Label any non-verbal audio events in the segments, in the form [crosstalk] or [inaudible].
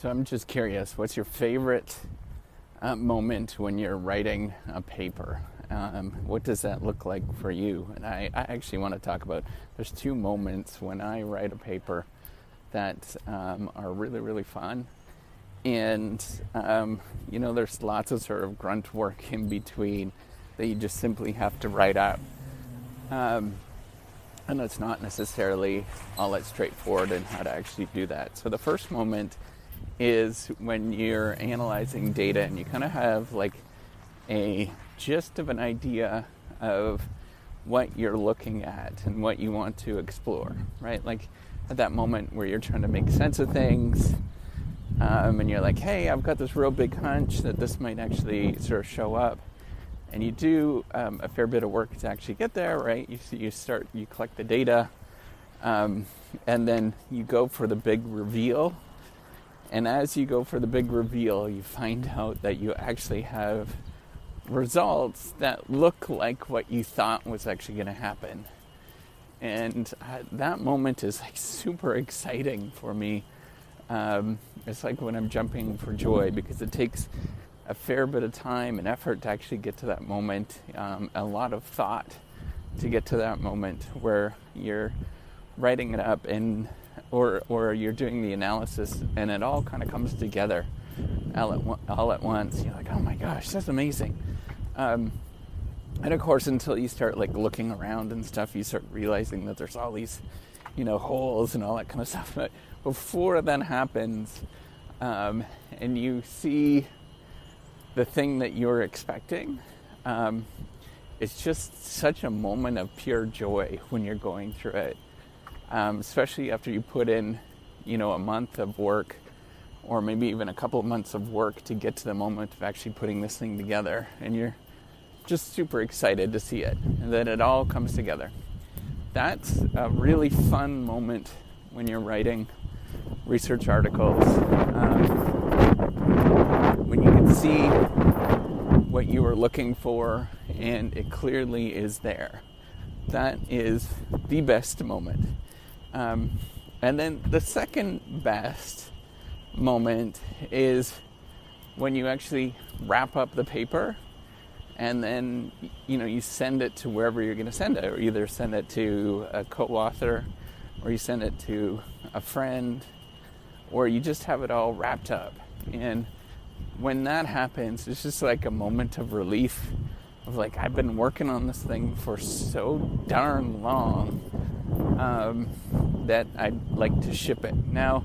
So I'm just curious, what's your favorite uh, moment when you're writing a paper? Um, what does that look like for you? And I, I actually want to talk about there's two moments when I write a paper that um, are really, really fun. And, um, you know, there's lots of sort of grunt work in between that you just simply have to write out. Um, and it's not necessarily all that straightforward in how to actually do that. So the first moment is when you're analyzing data and you kind of have like a gist of an idea of what you're looking at and what you want to explore, right? Like at that moment where you're trying to make sense of things um, and you're like, hey, I've got this real big hunch that this might actually sort of show up. And you do um, a fair bit of work to actually get there, right? You, you start, you collect the data, um, and then you go for the big reveal and as you go for the big reveal, you find out that you actually have results that look like what you thought was actually going to happen. And uh, that moment is like super exciting for me. Um, it's like when I'm jumping for joy because it takes a fair bit of time and effort to actually get to that moment, um, a lot of thought to get to that moment where you're writing it up and or or you're doing the analysis and it all kind of comes together all at, all at once. You're like, oh my gosh, that's amazing. Um, and of course, until you start like looking around and stuff, you start realizing that there's all these, you know, holes and all that kind of stuff. But before that happens, um, and you see the thing that you're expecting, um, it's just such a moment of pure joy when you're going through it um, especially after you put in, you know, a month of work or maybe even a couple of months of work to get to the moment of actually putting this thing together. And you're just super excited to see it and that it all comes together. That's a really fun moment when you're writing research articles. Um, when you can see what you were looking for and it clearly is there. That is the best moment. Um, and then the second best moment is when you actually wrap up the paper and then you know you send it to wherever you're going to send it. Or either send it to a co-author or you send it to a friend or you just have it all wrapped up. And when that happens it's just like a moment of relief of like i've been working on this thing for so darn long. Um, that I'd like to ship it. Now,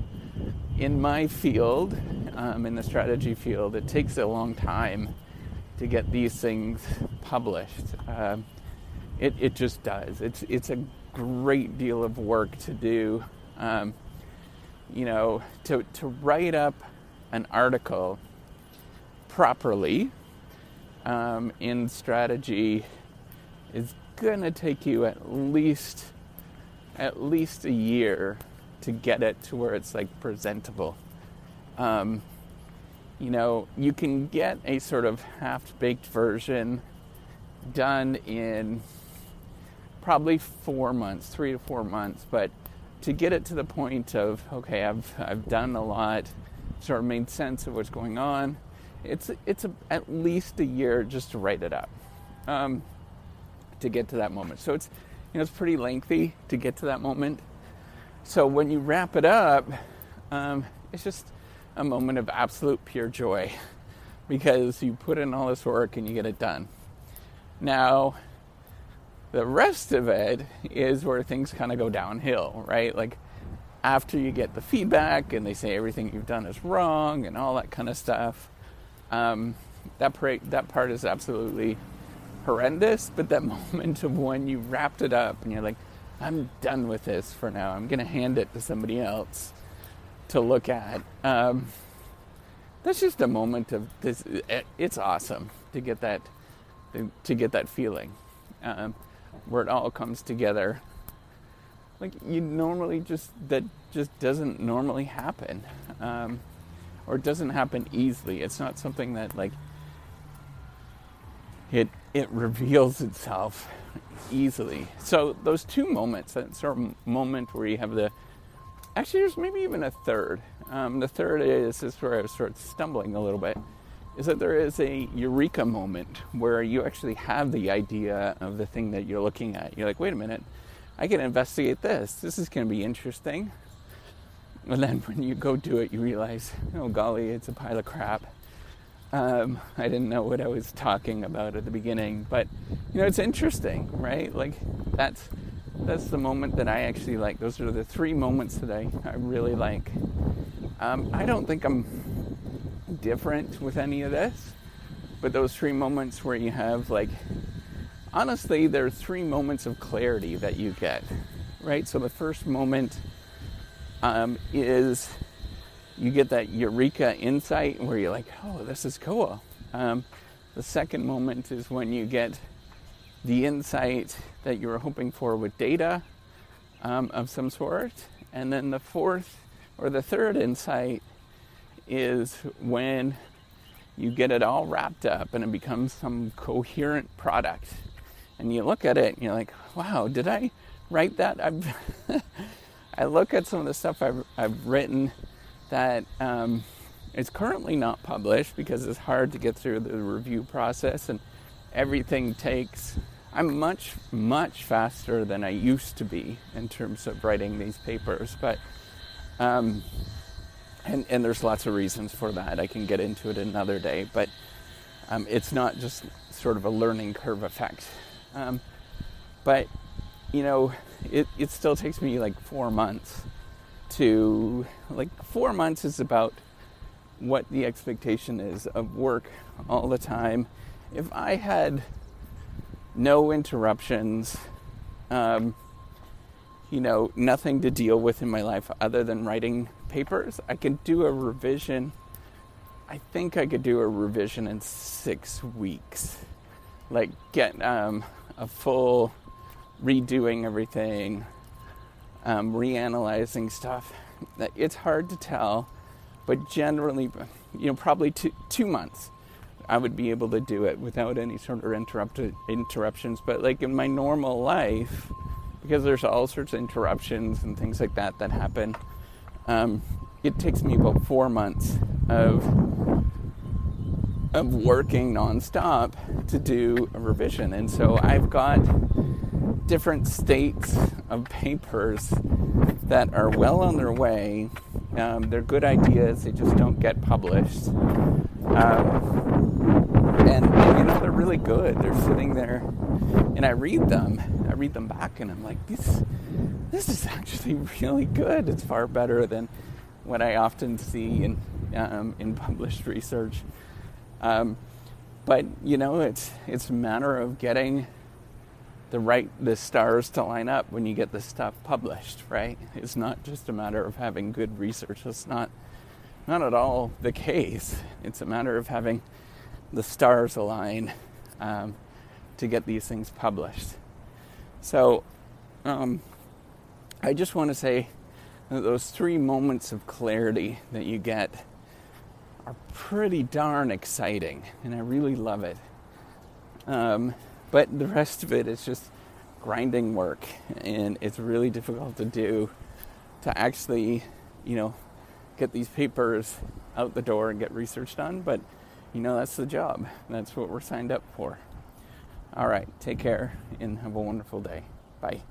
in my field, um, in the strategy field, it takes a long time to get these things published. Um, it, it just does. It's it's a great deal of work to do. Um, you know, to to write up an article properly um, in strategy is gonna take you at least at least a year to get it to where it's like presentable. Um, you know, you can get a sort of half baked version done in probably four months, three to four months, but to get it to the point of, okay, I've, I've done a lot, sort of made sense of what's going on, it's, it's a, at least a year just to write it up um, to get to that moment. So it's, you know, it's pretty lengthy to get to that moment. So when you wrap it up, um, it's just a moment of absolute pure joy because you put in all this work and you get it done. Now, the rest of it is where things kind of go downhill, right? Like after you get the feedback and they say everything you've done is wrong and all that kind of stuff, um, that, that part is absolutely horrendous, but that [laughs] moment of when you wrapped it up and you're like, I'm done with this for now. I'm going to hand it to somebody else to look at. Um, that's just a moment of this. It's awesome to get that to get that feeling um, where it all comes together. Like you normally just that just doesn't normally happen, um, or it doesn't happen easily. It's not something that like it it [laughs] reveals itself easily. So those two moments, that sort of moment where you have the actually there's maybe even a third. Um, the third is, this is where I was sort of stumbling a little bit, is that there is a eureka moment where you actually have the idea of the thing that you're looking at. You're like, wait a minute, I can investigate this. This is going to be interesting. And then when you go do it, you realize, oh golly, it's a pile of crap. Um, [laughs] I didn't know what I was talking about at the beginning, but you know, it's interesting, right? Like that's that's the moment that I actually like. Those are the three moments that I, I really like. Um, I don't think I'm different with any of this, but those three moments where you have like, honestly, there are three moments of clarity that you get, right? So the first moment um, is you get that eureka insight where you're like, oh, this is cool. Um, the second moment is when you get the insight that you were hoping for with data um, of some sort. And then the fourth or the third insight is when you get it all wrapped up and it becomes some coherent product. And you look at it and you're like, wow, did I write that? [laughs] [laughs] I look at some of the stuff I've, I've written that um, is currently not published because it's hard to get through the review process and everything takes i'm much much faster than i used to be in terms of writing these papers but um, and, and there's lots of reasons for that. I can get into it another day but um, it's not just sort of a learning curve effect. Um, but you know it, it still takes me like four months to like four months is about what the expectation is of work all the time. If I had no interruptions, um, you know, nothing to deal with in my life other than writing papers, I could do a revision. I think I could do a revision in six weeks. Like, get um, a full redoing everything, um, reanalyzing stuff. It's hard to tell, but generally, you know, probably two, two months, I would be able to do it without any sort of interrupted interruptions. But like in my normal life, because there's all sorts of interruptions and things like that that happen, um, it takes me about four months of of working nonstop to do a revision. And so I've got different states of papers that are well on their way. Um, they're good ideas, they just don't get published. Um, and, and, you know, they're really good. They're sitting there, and I read them. I read them back, and I'm like, this, this is actually [laughs] really good. It's far better than what I often see in, um, in published research. Um, but you know, it's it's a matter of getting the right the stars to line up when you get the stuff published, right? It's not just a matter of having good research. It's not not at all the case. It's a matter of having the stars align um, to get these things published. So, um, I just want to say that those three moments of clarity that you get are pretty darn exciting, and I really love it. Um, but the rest of it is just grinding work, and it's really difficult to do to actually, you know, get these papers out the door and get research done. But, you know, that's the job. That's what we're signed up for. All right, take care and have a wonderful day. Bye.